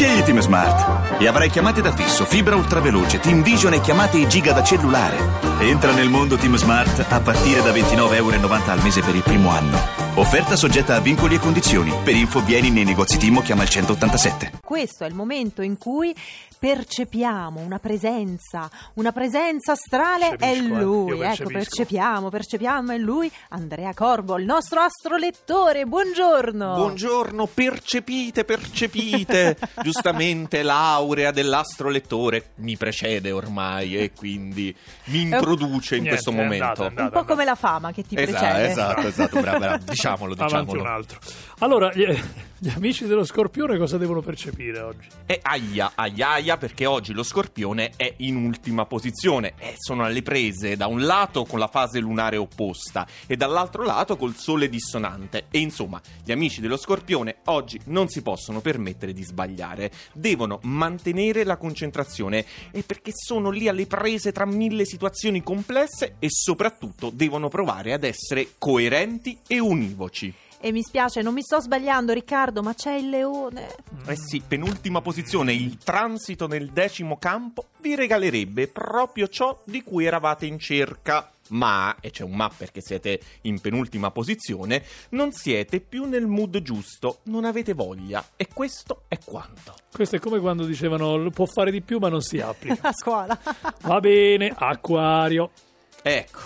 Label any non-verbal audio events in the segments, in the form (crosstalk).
Scegli Team Smart e avrai chiamate da fisso, fibra ultraveloce, Team Vision e chiamate giga da cellulare. Entra nel mondo Team Smart a partire da 29,90 euro al mese per il primo anno. Offerta soggetta a vincoli e condizioni. Per info vieni nei negozi Team o chiama il 187. Questo è il momento in cui percepiamo una presenza, una presenza astrale, è Percepisco, eh. lui, Io ecco, percepiamo, percepiamo, è lui, Andrea Corbo, il nostro astrolettore, buongiorno. Buongiorno, percepite, percepite. (laughs) Giustamente (laughs) l'aurea dell'astrolettore mi precede ormai e quindi mi introduce in Niente, questo è momento. andata, è andata. Un po' come la fama che ti Esatto, precede. esatto, esatto, bravo, bravo. (laughs) Diciamolo, diciamolo. altro. Allora, gli, gli amici dello Scorpione cosa devono percepire oggi? E aia, aia, aia, perché oggi lo scorpione è in ultima posizione. E sono alle prese da un lato con la fase lunare opposta e dall'altro lato col sole dissonante. E insomma, gli amici dello scorpione oggi non si possono permettere di sbagliare. Devono mantenere la concentrazione e perché sono lì alle prese tra mille situazioni complesse e soprattutto devono provare ad essere coerenti e univoci. E mi spiace, non mi sto sbagliando Riccardo, ma c'è il leone. Eh sì, penultima posizione, il transito nel decimo campo vi regalerebbe proprio ciò di cui eravate in cerca. Ma, e c'è un ma perché siete in penultima posizione, non siete più nel mood giusto, non avete voglia. E questo è quanto. Questo è come quando dicevano può fare di più ma non si applica. (laughs) A scuola. Va bene, acquario. Ecco,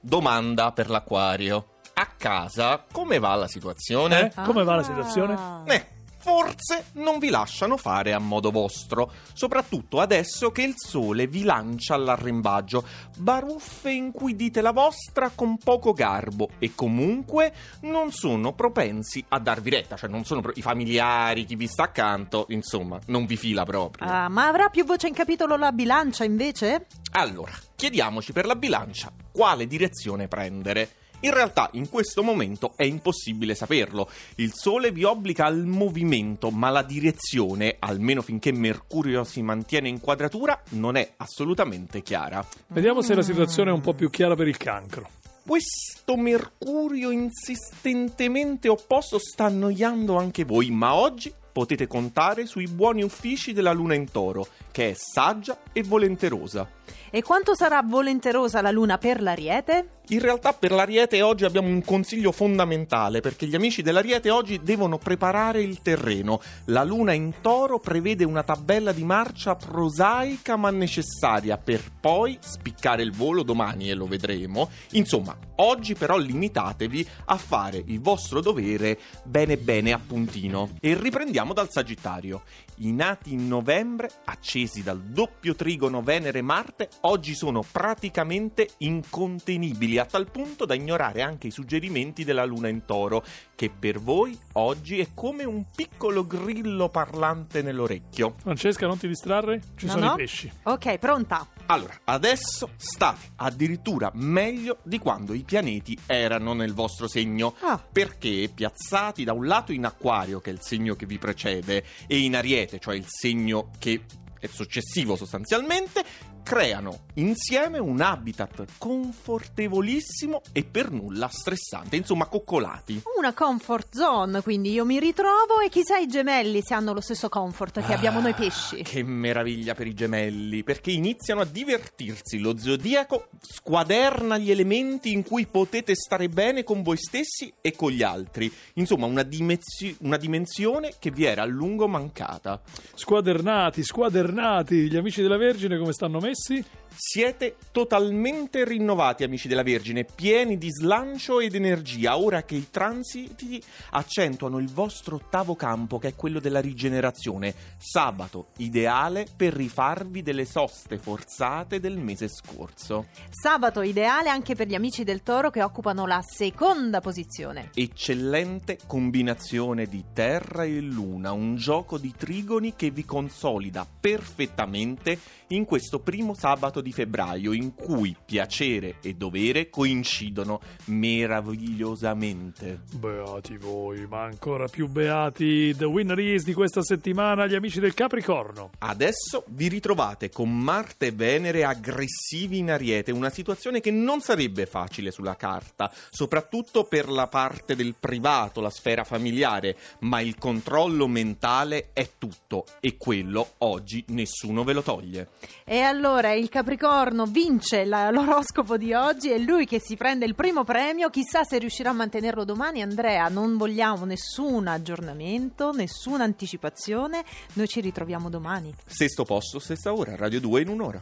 domanda per l'acquario. A casa come va la situazione? Eh? Come va la situazione? Ah. Eh, forse non vi lasciano fare a modo vostro, soprattutto adesso che il sole vi lancia all'arrembaggio, baruffe in cui dite la vostra con poco garbo e comunque non sono propensi a darvi retta, cioè non sono pro- i familiari, chi vi sta accanto, insomma, non vi fila proprio. Ah, ma avrà più voce in capitolo la bilancia invece? Allora, chiediamoci per la bilancia quale direzione prendere. In realtà in questo momento è impossibile saperlo. Il Sole vi obbliga al movimento, ma la direzione, almeno finché Mercurio si mantiene in quadratura, non è assolutamente chiara. Vediamo se la situazione è un po' più chiara per il cancro. Questo Mercurio insistentemente opposto sta annoiando anche voi, ma oggi potete contare sui buoni uffici della Luna in Toro, che è saggia e volenterosa. E quanto sarà volenterosa la luna per l'ariete? In realtà per l'Ariete oggi abbiamo un consiglio fondamentale perché gli amici dell'Ariete oggi devono preparare il terreno. La luna in toro prevede una tabella di marcia prosaica ma necessaria per poi spiccare il volo domani e lo vedremo. Insomma, oggi però limitatevi a fare il vostro dovere bene bene a puntino. E riprendiamo dal Sagittario. I nati in novembre, accesi dal doppio trigono Venere-Marte, oggi sono praticamente incontenibili a tal punto da ignorare anche i suggerimenti della Luna in Toro, che per voi oggi è come un piccolo grillo parlante nell'orecchio. Francesca, non ti distrarre? Ci No, sono no? i pesci. Ok, pronta. Allora, adesso state addirittura meglio di quando i pianeti erano nel vostro segno. Ah. Perché piazzati da un lato in Acquario, che è il segno che vi precede, e in Ariete, cioè il segno che è successivo sostanzialmente, creano insieme un habitat confortevolissimo e per nulla stressante, insomma coccolati. Una comfort zone, quindi io mi ritrovo e chissà i gemelli se hanno lo stesso comfort che abbiamo noi pesci. Ah, Che meraviglia per i gemelli, perché iniziano a divertirsi. Lo zodiaco squaderna gli elementi in cui potete stare bene con voi stessi e con gli altri. Insomma, una, dimezzi- una dimensione che vi era a lungo mancata. Squadernati, squadernati. Gli amici della Vergine come stanno messi? Siete totalmente rinnovati, amici della Vergine, pieni di slancio ed energia, ora che i transiti accentuano il vostro ottavo campo, che è quello della rigenerazione. Sabato, ideale per rifarvi delle soste forzate del mese scorso. Sabato ideale anche per gli amici del toro che occupano la seconda posizione. Eccellente combinazione di terra e luna, un gioco di trigoni che vi consolida perfettamente in questo primo sabato di febbraio in cui piacere e dovere coincidono meravigliosamente. Beati voi, ma ancora più beati The Winner is di questa settimana, gli amici del Capricorno. Adesso vi ritrovate con Marte e Venere aggressivi in Ariete, una situazione che non sarebbe facile sulla carta, soprattutto per la parte del privato, la sfera familiare, ma il controllo mentale è tutto e quello oggi nessuno ve lo toglie. E allora il Capricorno vince la- l'oroscopo di oggi, è lui che si prende il primo premio, chissà se riuscirà a mantenerlo domani. Andrea, non vogliamo nessun aggiornamento, nessuna anticipazione, noi ci ritroviamo domani. Sesto posto, stessa ora, Radio 2 in un'ora.